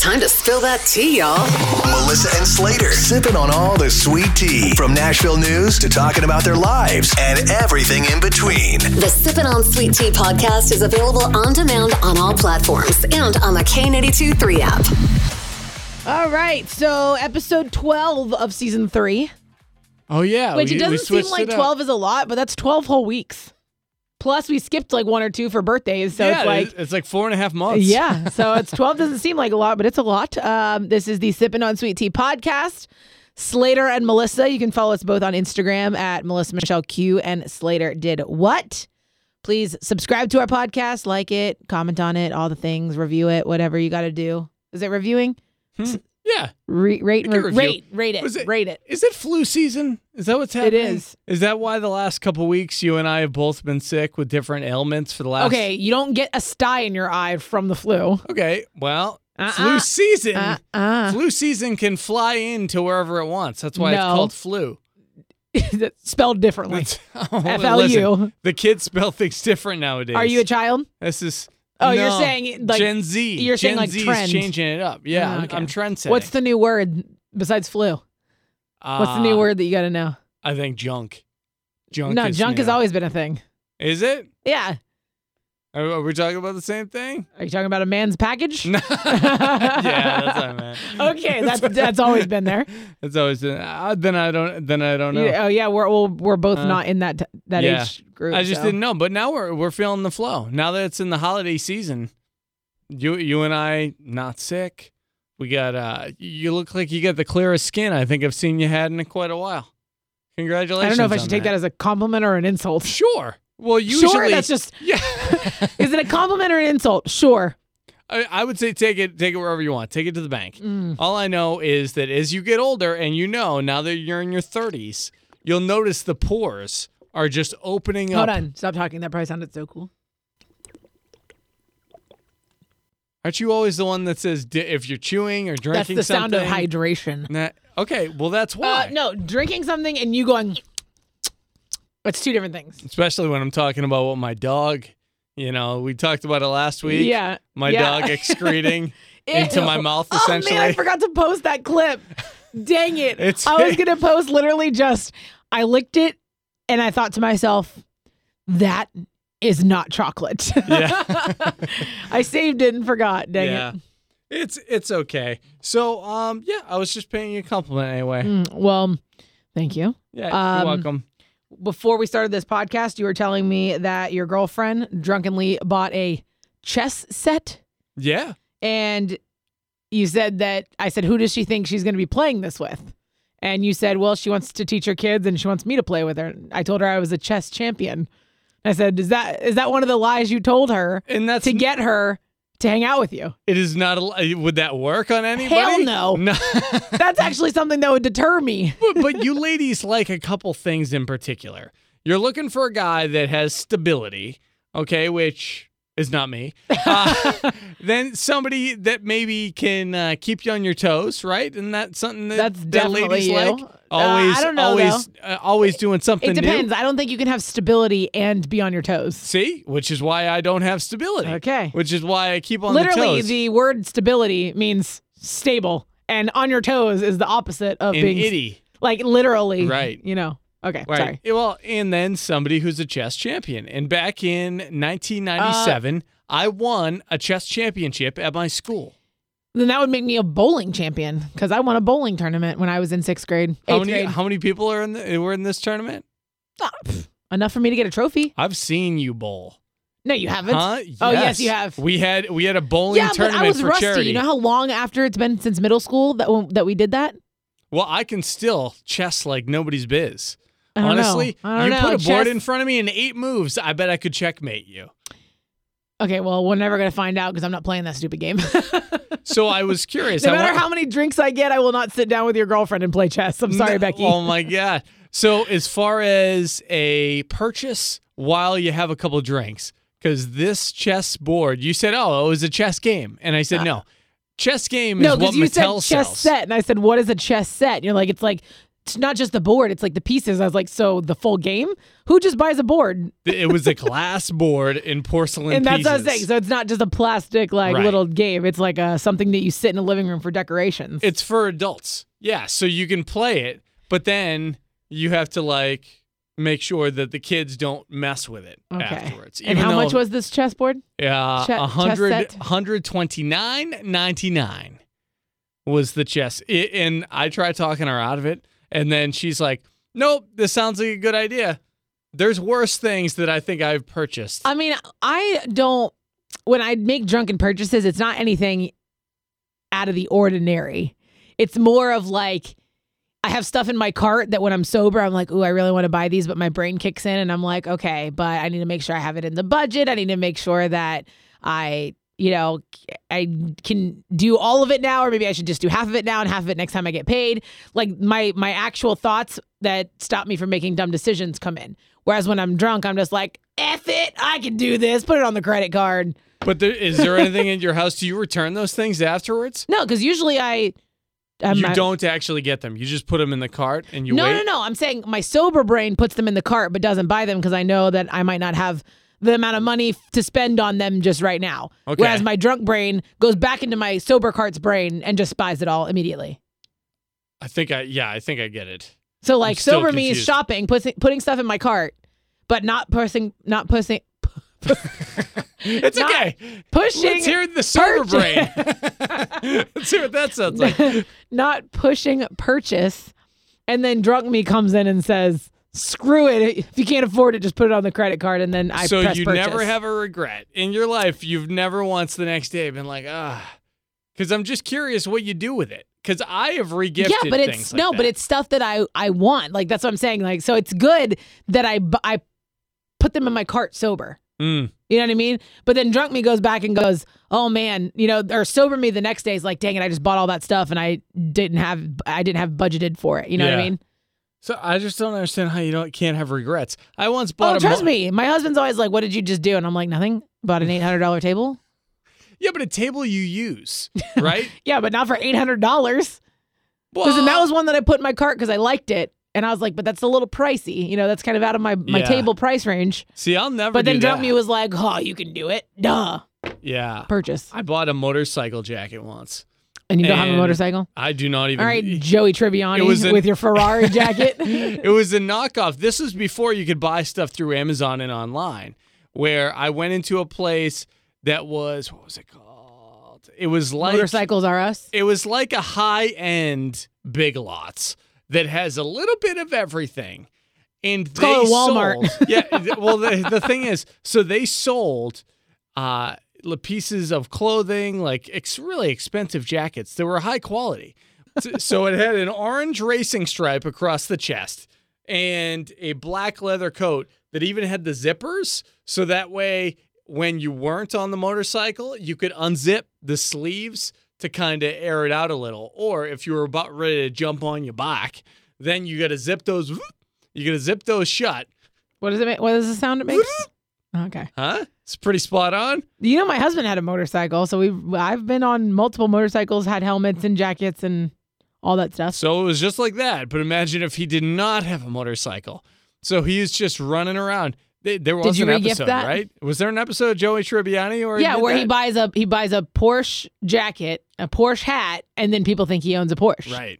Time to spill that tea, y'all. Melissa and Slater sipping on all the sweet tea from Nashville news to talking about their lives and everything in between. The Sippin' on Sweet Tea podcast is available on demand on all platforms and on the K82 3 app. All right, so episode 12 of season 3. Oh yeah, which we- it doesn't seem like it up. 12 is a lot, but that's 12 whole weeks. Plus, we skipped like one or two for birthdays, so yeah, it's like. it's like four and a half months. Yeah, so it's 12 doesn't seem like a lot, but it's a lot. Um, this is the Sipping on Sweet Tea podcast. Slater and Melissa, you can follow us both on Instagram at Melissa Michelle Q and Slater did what? Please subscribe to our podcast, like it, comment on it, all the things, review it, whatever you got to do. Is it reviewing? Yeah. Re- rate, re- rate, rate it, it- rate it. Is it flu season? Is that what's happening? is. Is that why the last couple weeks you and I have both been sick with different ailments for the last? Okay, you don't get a sty in your eye from the flu. Okay. Well, Uh-uh. flu season. Uh-uh. Flu season can fly into wherever it wants. That's why it's called flu. Spelled differently. Oh, FLU. the kids spell things different nowadays. Are you a child? This is. Oh, you're No. saying, like- Gen Z. you're saying, Gen like, Z trend. is changing it up. Yeah, Oh, I'm- okay. I'm trend setting. What's the new word besides flu? What's the new Uh, word that you got to know? I think junk. Junk. no, is junk new. has always been a thing. Is it? Yeah. Are, are we talking about the same thing? Are you talking about a man's package? yeah, that's what I meant. that's that's always been there. It's always been, uh, then I don't then I don't know. You- oh yeah, we're well, we're both Uh, not in that t- that yeah. age group. I just so. didn't know, but now we're we're feeling the flow. Now that it's in the holiday season, you you and I not sick. We got uh you look like you got the clearest skin I think I've seen you had in quite a while. Congratulations. I don't know if I should take that as a compliment or an insult. Sure. Well, usually Sure, that's just. yeah. Is it a compliment or an insult? Sure. I, I would say take it take it wherever you want. Take it to the bank. Mm. All I know is that as you get older and you know now that you're in your 30s, you'll notice the pores are just opening Hold up. Hold on, stop talking. That probably sounded so cool. Aren't you always the one that says if you're chewing or drinking? That's the sound of hydration. Nah, okay, well that's why. Uh, no, drinking something and you going. It's two different things. Especially when I'm talking about what my dog, you know, we talked about it last week. Yeah. My yeah. dog excreting into my mouth Oh essentially. man, I forgot to post that clip. Dang it! It's- I was gonna post literally just I licked it and I thought to myself, that is not chocolate. Yeah. I saved it and forgot. Dang yeah. it. It's it's okay. So um yeah, I was just paying you a compliment anyway. Mm, well, thank you. Yeah, Um, you're welcome. Before we started this podcast, you were telling me that your girlfriend drunkenly bought a chess set Yeah. and you said that I said, Who does she think she's going to be playing this with? And you said, Well, she wants to teach her kids and she wants me to play with her. I told her I was a chess champion. I said, Is that is that one of the lies you told her And that's to get her to hang out with you? it is not a, uh, would that work on anybody? Hell no. No. That's actually something that would deter me. but, but you ladies like a couple things in particular. You're looking for a guy that has stability, okay, which is not me. Uh, then somebody that maybe can uh, keep you on your toes, right? And that's something that, That's that definitely you. like. Uh, Always, I don't know, always, uh, always doing something It depends. new. I don't think you can have stability and be on your toes. See, which is why I don't have stability. Okay. Which is why I keep on the Literally, the word stability means stable, and on your toes is the opposite of An being itty. like literally. Right. You know. Okay. Right. Sorry. Well, and then somebody who's a chess champion. And back in 1997, I won a chess championship at my school. Then that would make me a bowling champion because I won a bowling tournament when I was in sixth grade. How many grade. how many people are in the, were in this tournament? Ah, pff, enough for me to get a trophy. I've seen you bowl. No, you haven't. Huh? Oh, yes, you have. We had we had a bowling yeah, but tournament I was for rusty. charity. You know how long after it's been since middle school that that we did that? well, I can still chess like nobody's biz. I don't know. Honestly, you know. put a board Chess- in front of me in eight moves, I bet I could checkmate you. Okay, well, we're never gonna find out because I'm not playing that stupid game. So I was curious. no I matter wa- how many drinks I get, I will not sit down with your girlfriend and play chess. I'm sorry, No- Becky. Oh my god. So as far as a purchase while you have a couple drinks, because this chess board, you said, oh, it was a chess game, and I said ah. no. Chess game is no, what because you Mattel said chess sells. set, and I said, "What is a chess set?" And you're like, "It's like it's not just the board; it's like the pieces." I was like, "So the full game? Who just buys a board?" It was a glass board in porcelain and that's pieces. what I'm saying. So it's not just a plastic like Right. little game. It's like uh something that you sit in a living room for decorations. It's for adults. Yeah, so you can play it, but then you have to like make sure that the kids don't mess with it okay. afterwards. And how much was this chessboard? Yeah, Che- a chess hundred, set? 129.99 was the chess. I- and I tried talking her out of it, and then she's like, "Nope, this sounds like a good idea." There's worse things that I think I've purchased. I mean, I don't. When I make drunken purchases, it's not anything out of the ordinary. It's more of like I have stuff in my cart that when I'm sober, I'm like, "Ooh, I really want to buy these," but my brain kicks in, and I'm like, "Okay, but I need to make sure I have it in the budget. I need to make sure that I." You know, I can do all of it now, or maybe I should just do half of it now and half of it next time I get paid. Like my my actual thoughts that stop me from making dumb decisions come in. Whereas when I'm drunk, I'm just like, F it, I can do this. Put it on the credit card. but there, is there anything in your house? Do you return those things afterwards? No, because usually I. I'm you not- don't actually get them. You just put them in the cart and you no, wait. no, no. I'm saying my sober brain puts them in the cart but doesn't buy them because I know that I might not have the amount of money to spend on them just right now. Okay. Whereas my drunk brain goes back into my sober cart's brain and just buys it all immediately. I think I yeah, I think I get it. So like sober me is shopping, putting putting stuff in my cart, but not pushing, not pushing, It's Not okay. pushing. Let's hear the sober purchase. brain. Let's hear what that sounds like. not pushing purchase, and then drunk me comes in and says, "Screw it! If you can't afford it, just put it on the credit card." And then I so press you purchase. never have a regret in your life. You've never once the next day been like, ah, because I'm just curious what you do with it. Because I have regifted. yeah, but it's things like no, that. but it's stuff that I I want. Like that's what I'm saying. Like so, it's good that I I put them in my cart sober. Mm. You know what I mean? But then drunk me goes back and goes, "Oh man, you know," or sober me the next day is like, "Dang it, I just bought all that stuff and I didn't have I didn't have budgeted for it." You know what I mean? So I just don't understand how you don't can't have regrets. I once bought Oh, a trust mo- me. My husband's always like, "What did you just do?" And I'm like, "Nothing. Bought an eight hundred dollar table." Yeah, but a table you use, right? Yeah, but not for eight hundred dollars. well, Listen, that was one that I put in my cart because I liked it, and I was like, "But that's a little pricey. You know, that's kind of out of my my Yeah. table price range." See, I'll never. But then that. me was like, "Oh, you can do it. Duh, Yeah, purchase." I bought a motorcycle jacket once. And you don't have a And motorcycle. I do not even. All right, Joey Tribbiani It was an- with your Ferrari jacket. it was a knockoff. This was before you could buy stuff through Amazon and online. Where I went into a place that was what was it called? It was like Motorcycles are us. It was like a high end Big Lots that has a little bit of everything. And they called a Walmart. sold. Yeah. th- Well, the, the thing is, so they sold uh, pieces of clothing, like ex- really expensive jackets that were high quality. So- so it had an orange racing stripe across the chest and a black leather coat that even had the zippers. So that way, when you weren't on the motorcycle, you could unzip the sleeves to kind of air it out a little. Or if you were about ready to jump on your bike, then you got to zip those. You got to zip those shut. What does it make? What does the sound it makes? Okay. Huh? It's pretty spot on. You know, my husband had a motorcycle, so we I've been on multiple motorcycles, had helmets and jackets and all that stuff. So it was just like that. But imagine if he did not have a motorcycle. So he was just running around. There was an episode, that? right? Was there an episode of Joey Tribbiani or yeah, did where he buys a he buys a Porsche jacket, a Porsche hat, and then people think he owns a Porsche. Right.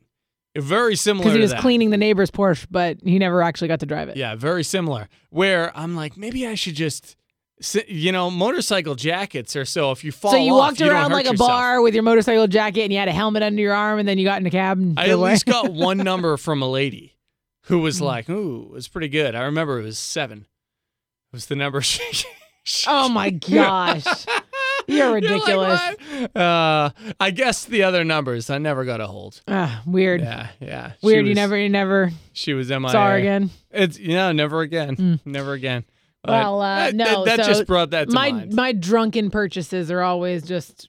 Very similar Because he was cleaning the neighbor's Porsche, but he never actually got to drive it. Yeah, very similar. Where I'm like, maybe I should just, you know, motorcycle jackets are so if you fall So you off, walked you around like a yourself. bar with your motorcycle jacket and you had a helmet under your arm and then you got in a cab and I at away? least got one number from a lady who Hmm. was like, ooh, it was pretty good. I remember it was seven. It was the number she. she- Oh my gosh. You're like, ridiculous. "What?" uh, I guess the other numbers I never got a hold. Ah, weird. Yeah, yeah. Weird. you never you never She was MIA. saw her again. It's you know, never again, Hmm. never again. But Well, uh, that, no, that, that so just brought that to my mind. my drunken purchases are always just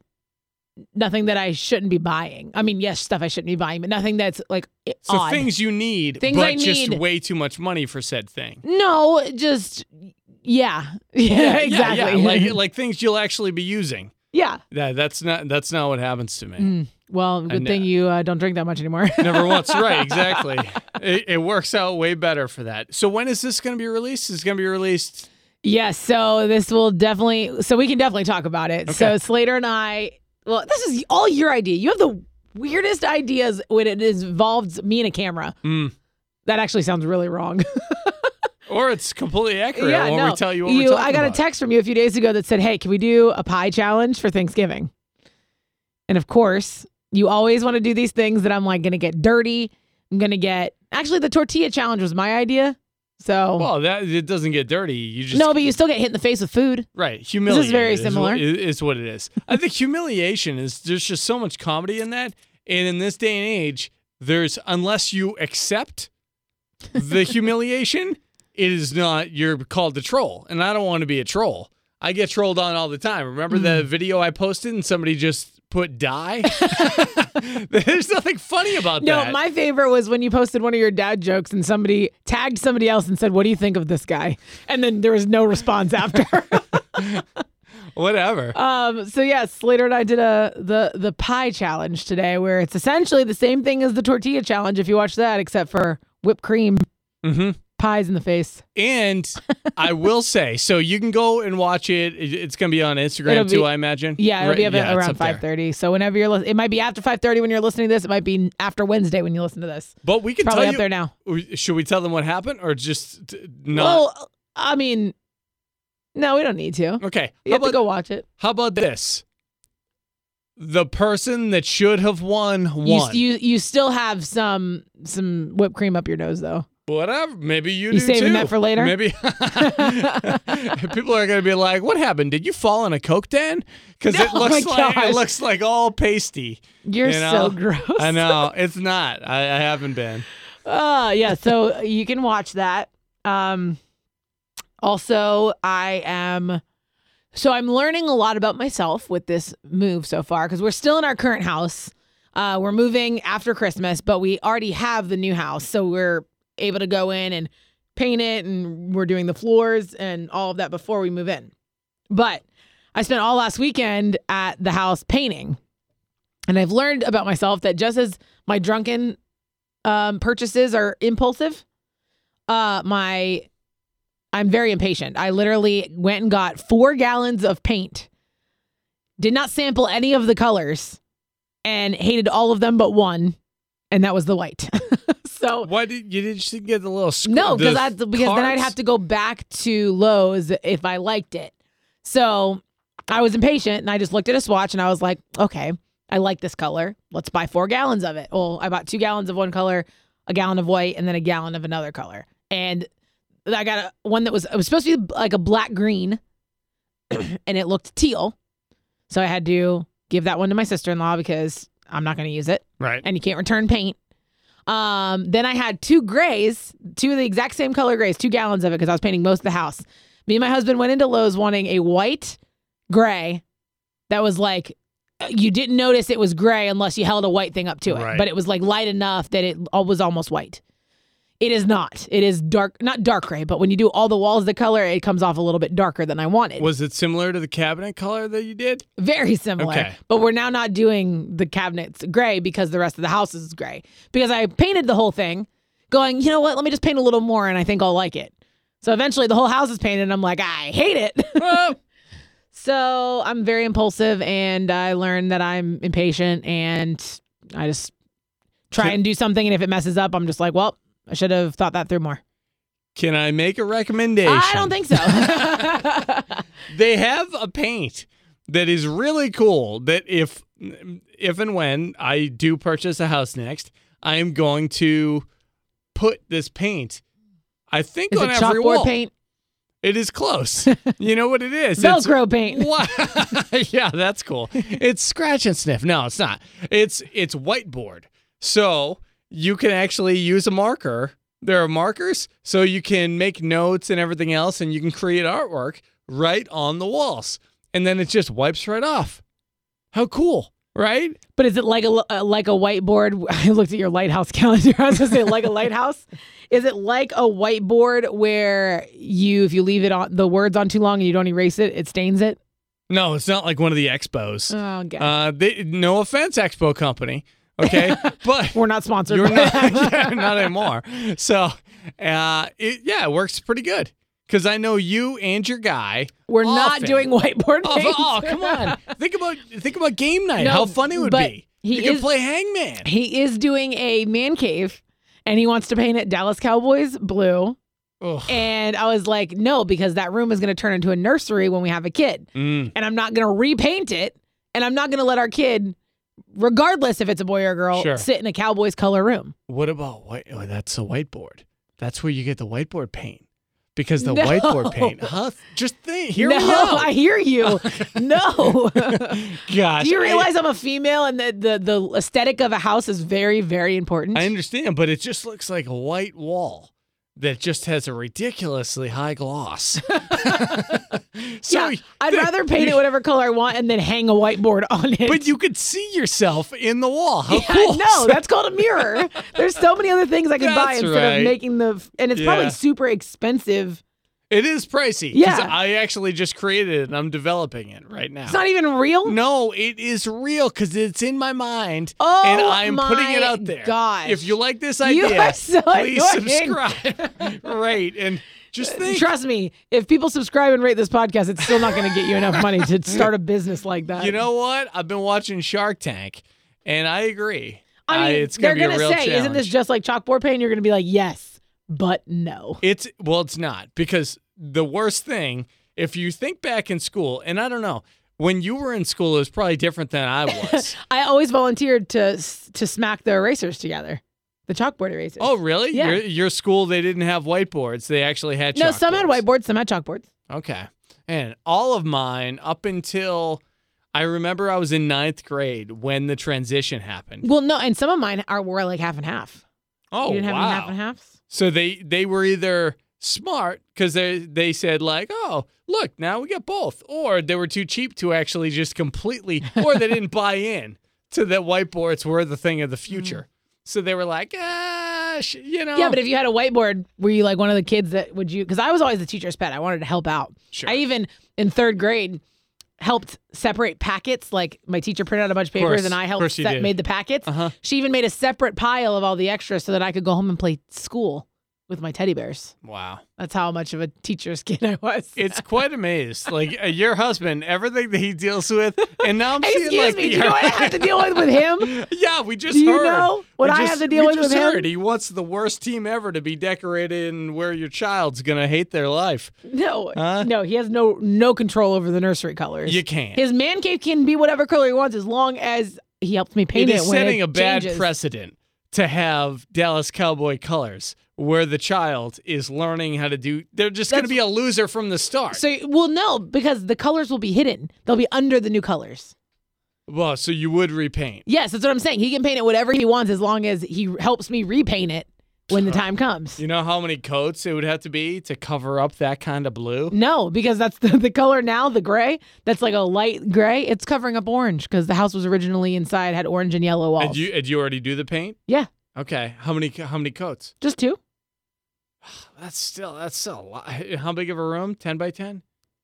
nothing that I shouldn't be buying. I mean, yes, stuff I shouldn't be buying, but nothing that's like so odd. things you need, Things but I just need. way too much money for said thing. no, just yeah, yeah, exactly. Yeah, like like things you'll actually be using. yeah. Yeah, that's not that's not what happens to me. Mm, well, good And, thing uh, you uh, don't drink that much anymore. Never once. Right, exactly. It, it works out way better for that. So when is this going to be released? It's going to be released. Yes, so this will definitely so we can definitely talk about it. So Slater and I well, this is all your idea. You have the weirdest ideas when it involves me and a camera. Mm. That actually sounds really wrong. Or it's completely accurate yeah, when no. we tell you what you we're talking I got about. a text from you a few days ago that said, "Hey, can we do a pie challenge for Thanksgiving?" And of course, you always want to do these things that I'm like going to get dirty. I'm going to get Actually, the tortilla challenge was my idea. So Well, that it doesn't get dirty. You just no, but you still get hit in the face with food. Right, humiliation. very is very similar. what- Is, what it is. I think humiliation is there's just so much comedy in that, and in this day and age, there's unless you accept the humiliation, it is not. You're called a troll, and I don't want to be a troll. I get trolled on all the time. Remember Hmm. the video I posted and somebody just put die? There's nothing funny about that. No, my favorite was when you posted one of your dad jokes and somebody tagged somebody else and said, "What do you think of this guy?" And then there was no response after. Whatever. um, so yeah, Slater and I did a the the pie challenge today, where it's essentially the same thing as the tortilla challenge if you watch that, except for whipped cream hmm pies in the face. And I will say, so you can go and watch it. It- It's going to be on Instagram be- too, I imagine. Yeah, it'll be up yeah, around five thirty. So whenever you're, li- it might be after five thirty when you're listening to this. It might be after Wednesday when you listen to this. But we can Probably tell up you. there now. Should we tell them what happened or just not? Well, I mean, no, we don't need to. okay. You How have to go watch it. how about this? The person that should have won You, you you still have some some whipped cream up your nose though. Whatever. Maybe you, You do saving too. that for later? Maybe people are going to be like, "What happened? Did you fall in a coke den?" Because it Oh looks like gosh. it looks like all pasty. You're you know? so gross. I know it's not. I, I haven't been. Uh yeah, so you can watch that. Um also I am so I'm learning a lot about myself with this move so far because we're still in our current house. Uh we're moving after Christmas, but we already have the new house. So we're able to go in and paint it and we're doing the floors and all of that before we move in. But I spent all last weekend at the house painting. And I've learned about myself that just as my drunken um, purchases are impulsive, uh, my I'm very impatient. I literally went and got four gallons of paint, did not sample any of the colors, and hated all of them but one, and that was the white. so Why did you did just get the little sc- no, because I because then I'd have to go back to Lowe's if I liked it. So I was impatient and I just looked at a swatch and I was like, okay, I like this color. Let's buy four gallons of it. Well, I bought two gallons of one color, a gallon of white, and then a gallon of another color. And I got a one that was it was supposed to be like a black green, and it looked teal. So I had to give that one to my sister in law because I'm not going to use it right. and you can't return paint. Um, then I had two grays, two of the exact same color grays, two gallons of it because I was painting most of the house. Me and my husband went into Lowe's wanting a white gray that was like you didn't notice it was gray unless you held a white thing up to it, Right. but it was like light enough that it was almost white. It is not. It is dark, not dark gray, but when you do all the walls the color, it comes off a little bit darker than I wanted. Was it similar to the cabinet color that you did? Very similar. Okay. But we're now not doing the cabinets gray because the rest of the house is gray. Because I painted the whole thing, going, you know what, let me just paint a little more and I think I'll like it. So eventually the whole house is painted and I'm like, I hate it. Oh, so I'm very impulsive and I learned that I'm impatient and I just try and do something and if it messes up, I'm just like, well, I should have thought that through more. Can I make a recommendation? I don't think so. they have a paint that is really cool that if if and when I do purchase a house next, I am going to put this paint I think is on it every wall. paint? It is close. you know what it is? It's- Velcro paint. What? yeah, that's cool. It's scratch and sniff. No, it's not. It's it's whiteboard. So you can actually use a marker There are markers, so you can make notes and everything else, and you can create artwork right on the walls. And then it just wipes right off. How cool, right? But is it like a uh, like a whiteboard? I looked at your lighthouse calendar. I was gonna say like a lighthouse. Is it like a whiteboard where you, if you leave it on the words on too long and you don't erase it, it stains it? No, it's not like one of the expos. Oh, okay. Uh, they, no offense, Expo Company. Okay, but We're not sponsored. you're not, yeah, not anymore. So, uh, it, yeah, it works pretty good because I know you and your guy. We're not doing whiteboard Oh, oh, come on! Think about think about game night. No, How funny it would be. he you can play Hangman. He is doing a man cave, and he wants to paint it Dallas Cowboys blue. Ugh. And I was like, no, because that room is going to turn into a nursery when we have a kid. Mm. And I'm not going to repaint it. And I'm not going to let our kid, regardless if it's a boy or a girl, Sure. sit in a Cowboys color room. What about white? Oh, that's a whiteboard. That's where you get the whiteboard paint. Because the No. whiteboard paint, huh? Just think, hear no, me out. I hear you. no. Gosh, Do you I- realize I'm a female and the, the, the aesthetic of a house is very, very important? I understand, but it just looks like a white wall that just has a ridiculously high gloss. so, yeah, I'd rather paint it whatever color I want and then hang a whiteboard on it. But you could see yourself in the wall. How Yeah, cool! No, that's called a mirror. There's so many other things I could buy instead right. of making the, and it's probably super expensive. It is pricey. Yeah. I actually just created it and I'm developing it right now. It's not even real. no, it is real because it's in my mind, Oh and I'm putting it out there. gosh. If you like this You idea, are so please annoying. subscribe, rate, and just think. Trust me, if people subscribe and rate this podcast, it's still not going to get you enough money to start a business like that. You know what? I've been watching Shark Tank, and I agree. I mean, it's gonna they're gonna real say, "Isn't this just like chalkboard paint?" You're going to be like, "Yes, but no." It's well, it's not because the worst thing, if you think back in school, and I don't know, when you were in school, it was probably different than I was. I always volunteered to to smack the erasers together, the chalkboard erasers. oh, really? Yeah. Your, your school, they didn't have whiteboards; they actually had no, some had whiteboards, some had chalkboards. Okay, and all of mine up until I remember I was in ninth grade when the transition happened. Well, no, and some of mine are were like half and half. Oh, you didn't have wow! any half and halves. So they they were either smart because they they said like, oh, look, now we get both, or they were too cheap to actually just completely, or they didn't buy in to that whiteboards were the thing of the future. So they were like, ah, sh- you know, Mm. Yeah, but if you had a whiteboard, were you like one of the kids that would you? Because I was always the teacher's pet. I wanted to help out. Sure. I even in third grade helped separate packets. Like my teacher printed out a bunch of papers, course. and I helped set, made the packets. Uh-huh. She even made a separate pile of all the extras so that I could go home and play school with my teddy bears. wow, That's how much of a teacher's kid I was. it's quite amazed. Like uh, your husband, everything that he deals with, and now I'm seeing Excuse like me, do you know what I have to deal with with him? Yeah, we just Do you heard. know what We I just- have to deal with just with him? He wants the worst team ever to be decorated and where your child's gonna hate their life. No, Huh? no, he has no no control over the nursery colors. You can't. His man cave can be whatever color he wants as long as he helps me paint it it. is when setting it a bad changes. precedent to have Dallas Cowboy colors where the child is learning how to do. They're just going to be a loser from the start. So, well, no, because the colors will be hidden. They'll be under the new colors. well, so you would repaint. Yes, that's what I'm saying. He can paint it whatever he wants as long as he helps me repaint it when the time comes. You know how many coats it would have to be to cover up that kind of blue? No, because that's the, the color now, the gray. That's like a light gray. It's covering up orange because the house was originally inside had orange and yellow walls. Did you did you already do the paint? yeah, Okay. How many how many coats? just two. That's still that's still a lot. How big of a room? Ten by ten.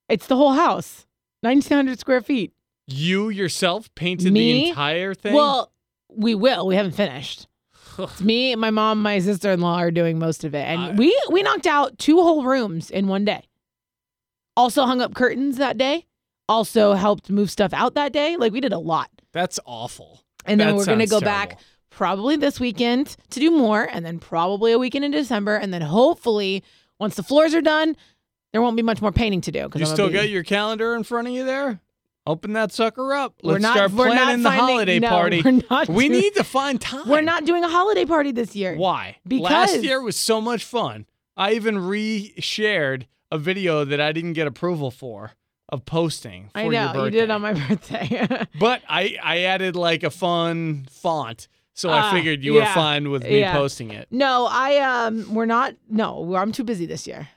It's the whole house, 1,900 square feet. You yourself painted the entire thing. Well, we will. We haven't finished. It's me, my mom, my sister in law are doing most of it, and we we knocked out two whole rooms in one day. Also hung up curtains that day. Also helped move stuff out that day. Like we did a lot, that's awful. and then That we're gonna go back terrible. Probably this weekend to do more, and then probably a weekend in December, and then hopefully once the floors are done, there won't be much more painting to do. You still be- got your calendar in front of you there? Open that sucker up. Let's We're not- start planning the finding- holiday no, party. we're not we doing- need to find time. We're not doing a holiday party this year. Why? Because- last year was so much fun. I even re-shared a video that I didn't get approval for of posting for I know you did it on my birthday. But I I added like a fun font So I Ah, figured you were fine with me yeah. posting it. No, I um, we're not. No, I'm too busy this year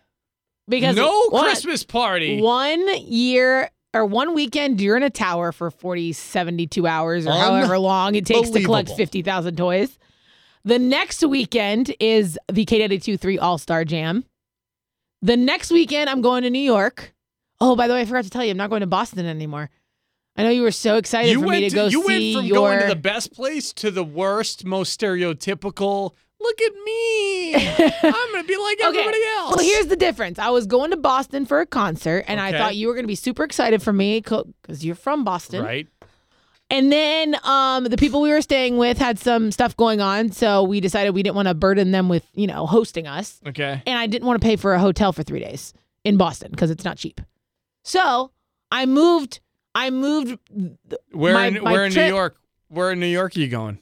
because No one- Christmas party. One year or one weekend, you're in a tower for 40, 72 hours or however long it takes to collect 50,000 toys. The next weekend is the K82 3 All Star Jam. The next weekend, I'm going to New York. Oh, by the way, I forgot to tell you, I'm not going to Boston anymore. I know you were so excited you for went me to go see you went from your. going to the best place to the worst, most stereotypical. Look at me. I'm gonna be like everybody else. Well, here's the difference. I was going to Boston for a concert, and I thought you were going to be super excited for me because you're from Boston. right. And then um, the people we were staying with had some stuff going on, so we decided we didn't want to burden them with, you know, hosting us. Okay. And I didn't want to pay for a hotel for three days in Boston because it's not cheap. So I moved. I moved Where My- in my where in New York? Where in New York are you going?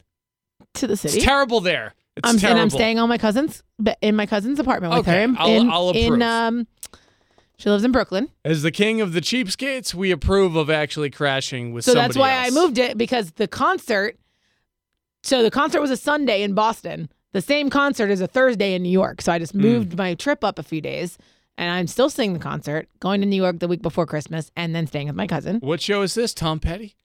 to the city. It's terrible there. It's I'm, terrible. and I'm staying on my cousin's in my cousin's apartment with Okay, her. in- I'll- in, I'll approve. in um, she lives in Brooklyn. As the king of the cheapskates, we approve of actually crashing with So that's why else. I moved it because the concert. So the concert was a Sunday in Boston. The same concert is a Thursday in New York. So I Hmm. just moved my trip up a few days, and I'm still seeing the concert, going to New York the week before Christmas, and then staying with my cousin What show is this? Tom Petty?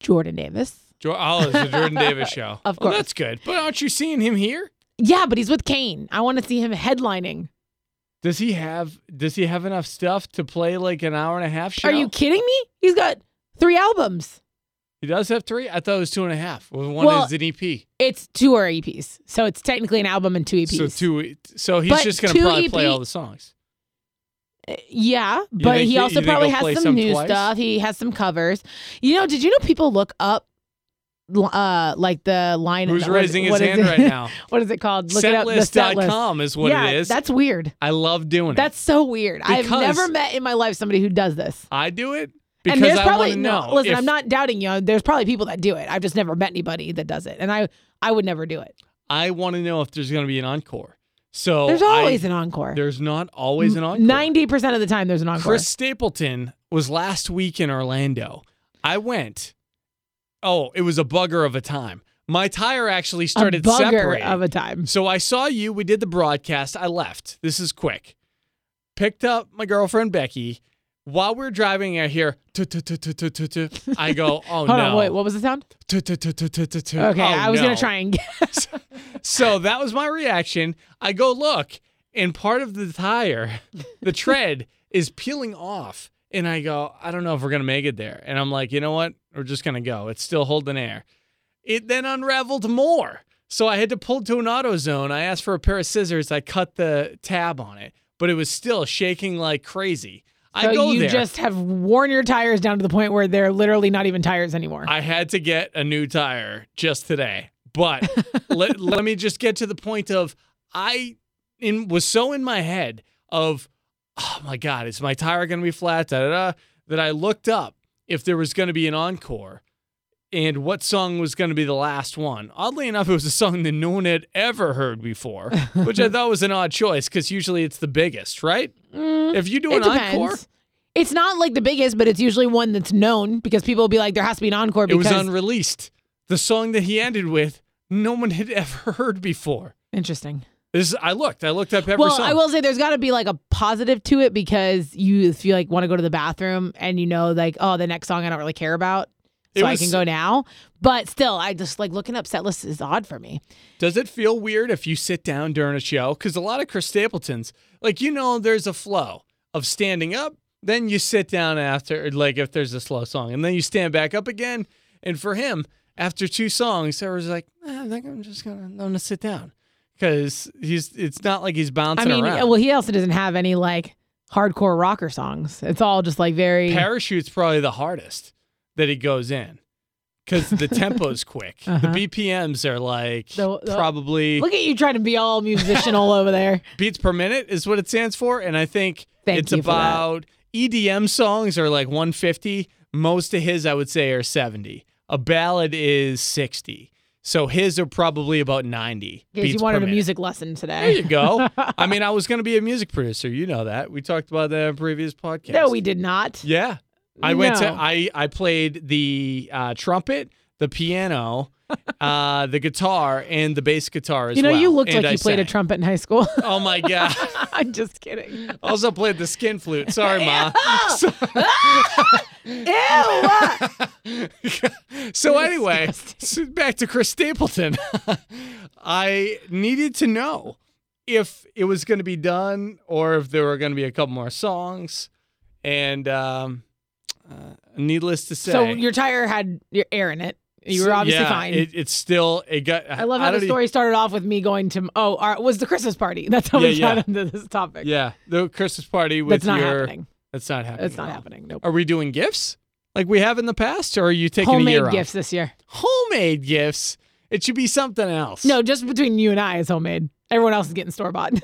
Jordan Davis. Jo- oh, it's the Jordan Davis show. Of Well, course. that's good. But aren't you seeing him here? Yeah, but he's with Kane. I want to see him headlining. Does he have Does he have enough stuff to play like an hour and a half show? Are you kidding me? He's got three albums. He does have three. I thought it was two and a half. Well, One Well, is an EP. It's two or EPs, so it's technically an album and two EPs. So two. So he's But just gonna probably play all the songs. Yeah, but think he he- also you think probably he'll has some, some new twice? stuff. He has some covers. You know, did you know people look up uh like the line Who's what- raising his what is hand it? right now? what is it called? Look it up. The set list. Setlist.com is what yeah, it is. That's weird. I love doing it. That's so weird. I've Because- never met in my life somebody who does this. it. I do it because and there's I probably want to know. no. Listen, if- I'm not doubting you. There's probably people that do it. I've just never met anybody that does it, and I I would never do it. I want to know if there's going to be an encore. So There's Oh, I- always an encore. There's not always an encore. Ninety percent of the time, there's an encore. Chris Stapleton was last week in Orlando. I went. Oh, it was a bugger of a time. My tire actually a started bugger separating. of a time. So I saw you. We did the broadcast. I left. This is quick. Picked up my girlfriend Becky. While we're driving, tu tu. I go, oh no. on, wait. What was the sound? Okay, Oh, I was no. gonna try and guess. So that was my reaction. I go look, and part of the tire, the tread, is peeling off. And I go, I don't know if we're gonna make it there. And I'm like, you know what? We're just gonna go. It's still holding air. It then unraveled more. So I had to pull to an AutoZone. I asked for a pair of scissors. I cut the tab on it, but it was still shaking like crazy. I So go you there. just have worn your tires down to the point where they're literally not even tires anymore. I had to get a new tire just today. But let, let me just get to the point of I in was so in my head of oh my god, is my tire going to be flat? Da, da, da, that I looked up if there was going to be an encore and what song was going to be the last one. Oddly enough, it was a song that no one had ever heard before, which I thought was an odd choice because usually it's the biggest, right? if you do Mm, it an depends. encore, It's not like the biggest, but it's usually one that's known because people will be like, there has to be an encore it because was unreleased. The song that he ended with, no one had ever heard before. interesting. This I looked. I looked up every well, song. I will say there's got to be like a positive to it because you if you like want to go to the bathroom and you know like oh the next song I don't really care about So I can go now. But still, I just like looking up set lists is odd for me. Does it feel weird if you sit down during a show? Because a lot of Chris Stapletons, like you know, there's a flow of standing up, then you sit down after, like if there's a slow song, and then you stand back up again. And for him, after two songs, there was like, "Eh, I think I'm just gonna, I'm gonna sit down because he's. It's not like he's bouncing. I mean, around. well, he also doesn't have any like hardcore rocker songs. It's all just like very Parachute's probably the hardest that he goes in because the tempo's quick. Uh-huh. The BPMs are like The- the- probably Look at you trying to be all musician all over there. beats per minute is what it stands for, and I think Thank it's you for that. about EDM songs are like 150. Most of his, I would say, are 70. A ballad is 60. So his are probably about 90. Because you wanted a music lesson today. There you go. I mean, I was going to be a music producer. You know that. We talked about that in a previous podcast. no, we did not. Yeah. I went to I I played the uh, trumpet, the piano, uh, the guitar, and the bass guitar as well. You know, well. you looked And like I you played a trumpet in high school. Oh my god! I'm just kidding. also played the skin flute. Sorry, ma. So, Ew! so anyway, so back to Chris Stapleton. I needed to know if it was going to be done or if there were going to be a couple more songs. And um, needless to say, so your tire had your air in it. You were obviously yeah, fine. It, it's still it got. I love how the story started off with me going to oh, our, was the Christmas party. That's how Yeah, we got yeah. into this topic. Yeah, the Christmas party with That's not your. happening. That's not happening. It's not happening. Nope. Are we doing gifts like we have in the past, or are you taking a Homemade year off? gifts this year. Homemade gifts. It should be something else. No, just between you and I is homemade. Everyone else is getting store bought.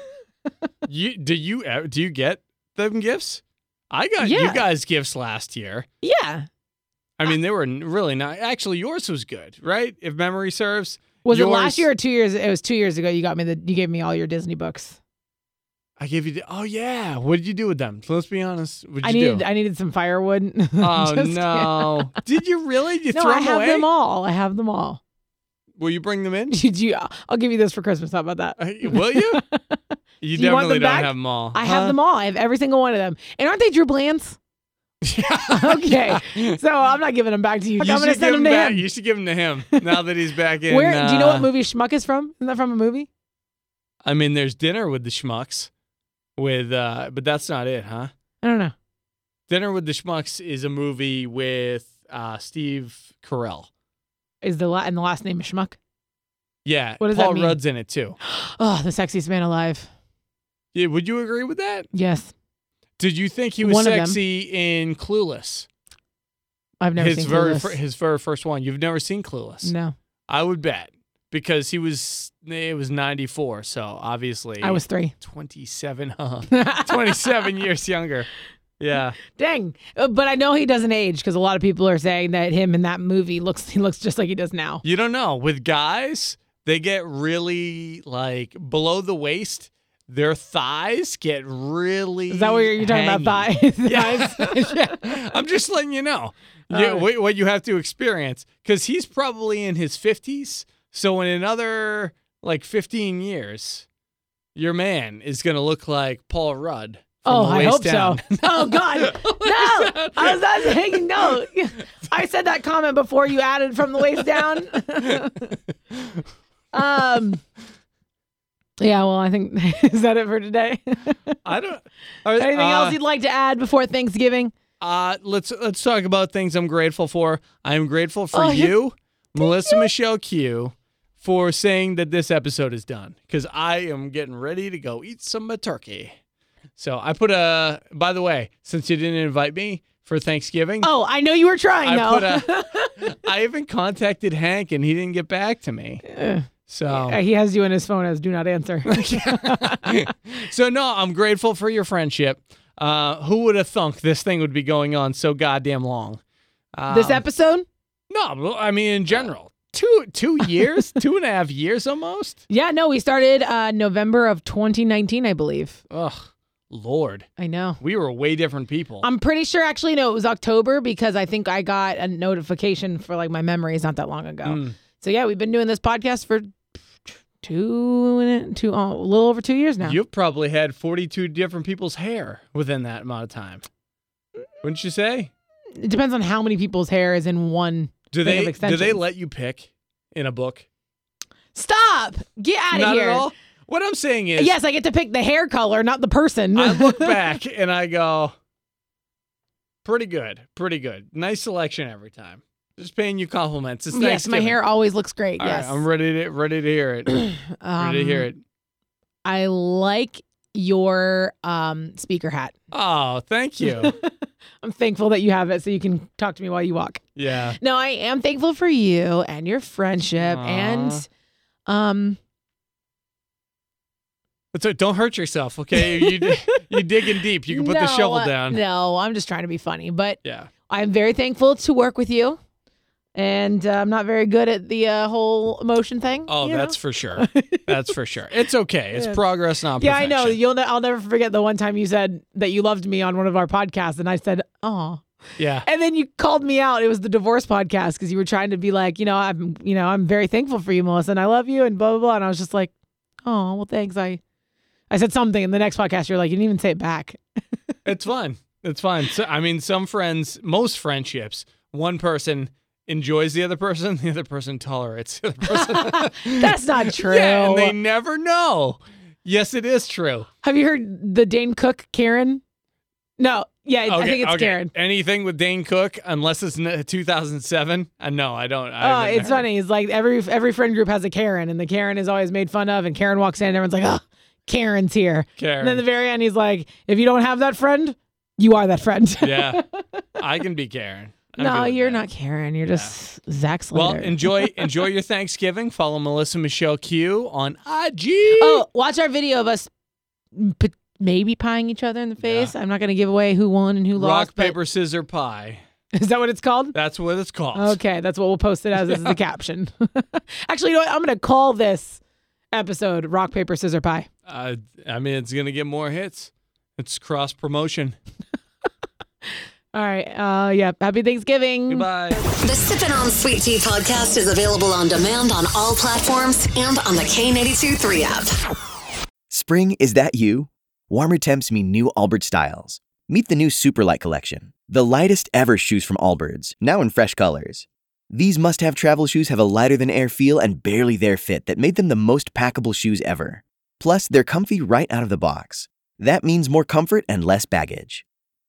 You do you uh, do you get them gifts? I got you guys gifts last year. yeah. I mean, they were really not. Actually, yours was good, right? If memory serves. Was it last year or two years? It was two years ago. You got me the. You gave me all your Disney books. I gave you. The, oh yeah. What did you do with them? Let's be honest. What did I you needed. do? I needed some firewood. oh Just no! did you really? You. No, throw I them have away? them all. I have them all. Will you bring them in? Did you? I'll give you this for Christmas. How about that? Uh, Will you? You Do you want definitely them don't back? have them all. I have them all. I have every single one of them. And aren't they Drew Bland's? okay, so I'm not giving them back to you. You I'm going to should send give them them to back. him. You should give them to him now that he's back in. Where? do you know uh, what movie Schmuck is from? Isn't that from a movie? I mean, there's dinner with the schmucks, with uh, but that's not it, huh? I don't know. Dinner with the Schmucks is a movie with uh, Steve Carell. Is the la- and the last name is Schmuck? Yeah, What does that Paul mean? Rudd's in it too. Oh, the sexiest man alive. Yeah, would you agree with that? Yes, Did you think he was One sexy in Clueless? I've never his seen very Clueless. fir- his very first one. You've never seen Clueless? no, I would bet because he was it was 94, so obviously I was three. 27, huh? 27 years younger. Yeah. Dang, Uh, but I know he doesn't age because a lot of people are saying that him in that movie looks he looks just like he does now. You don't know. With guys, they get really like below the waist. Their thighs get really. Is that what you're, talking about? Thighs. Yeah. I'm just letting you know you- All right. what, what you have to experience because he's probably in his 50s. So in another like 15 years, your man is going to look like Paul Rudd. Oh, I hope down. so. Oh God, no! I was not saying no. I said that comment before you added from the waist down. um. Yeah, well, I think is that it for today. I don't. Are, Anything uh, else you'd like to add before Thanksgiving? Uh, let's let's talk about things I'm grateful for. I am grateful for Oh, you- you, Melissa Michelle Q, for saying that this episode is done because I am getting ready to go eat some turkey. So I put a. By the way, since you didn't invite me for Thanksgiving, Oh, I know you were trying I though. put a. I even contacted Hank and he didn't get back to me. So Uh, he has you in his phone as do not answer. so no, I'm grateful for your friendship. Uh, who would have thunk this thing would be going on so goddamn long? this Um, episode? No, I mean in general, two two years, two and a half years almost. Yeah, no, we started uh, November of 2019, I believe. Ugh, Lord, I know. we were way different people. I'm pretty sure actually no, it was October because I think I got a notification for like my memories not that long ago. Mm. So yeah, we've been doing this podcast for two two oh, a little over two years now. You've probably had 42 different people's hair within that amount of time. Wouldn't you say? It depends on how many people's hair is in one. Do they do they let you pick in a book? Stop! Get out of here. What I'm saying is, Yes, I get to pick the hair color, not the person. I look back and I go, pretty good, pretty good. Nice selection every time. Just paying you compliments. It's yes, my hair always looks great. All right, yes, I'm ready to ready to hear it. ready Um, to hear it. I like your um, speaker hat. Oh, thank you. I'm thankful that you have it so you can talk to me while you walk. yeah. No, I am thankful for you and your friendship Aw. and um But so don't hurt yourself, okay? You you digging deep. You can put the shovel uh, down. No, I'm just trying to be funny, but Yeah. I'm very thankful to work with you. And uh, I'm not very good at the uh, whole emotion thing. Oh, you know? that's for sure. That's for sure. It's okay. It's Yeah. progress, not yeah. I know. You'll. Ne- I'll never forget the one time you said that you loved me on one of our podcasts, and I said, "Oh, Yeah. And then you called me out. It was the divorce podcast because you were trying to be like, you know, I'm, you know, I'm very thankful for you, Melissa, and I love you, and blah blah blah. And I was just like, oh, well, thanks. I, I said something in the next podcast. You're like, you didn't even say it back. It's fun. It's fun. So, I mean, some friends, most friendships, one person enjoys the other person, the other person tolerates the other person. That's not true. yeah, and they never know. Yes, it is true. Have you heard the Dane Cook Karen? No, yeah, I think it's okay. Karen. Anything with Dane Cook, unless it's 2007. Uh, no, I don't. I Oh, it's heard. funny. It's like every every friend group has a Karen, and the Karen is always made fun of, and Karen walks in, and everyone's like, "Oh, Karen's here." Karen. And then at the very end, he's like, "If you don't have that friend, you are that friend." yeah, I can be Karen. No, you're that. not Karen. You're just Zach Slater. Well, enjoy enjoy your Thanksgiving. Follow Melissa Michelle Q on IG. Oh, watch our video of us p- maybe pieing each other in the face. I'm not going to give away who won and who Rock lost. Rock paper scissor pie. Is that what it's called? That's what it's called. Okay, that's what we'll post it as, as the caption. Actually, you know what? I'm going to call this episode Rock, Paper, Scissor, Pie. Uh, I mean, it's gonna get more hits. It's cross promotion. All right. Uh, yeah. Happy Thanksgiving. Goodbye. The Sippin' on Sweet Tea podcast is available on demand on all platforms and on the K82 3 app. Spring, is that you? Warmer temps mean new Allbirds styles. Meet the new Superlight collection, the lightest ever shoes from Allbirds, now in fresh colors. These must have travel shoes have a lighter than air feel and barely there fit that made them the most packable shoes ever. Plus, they're comfy right out of the box. That means more comfort and less baggage.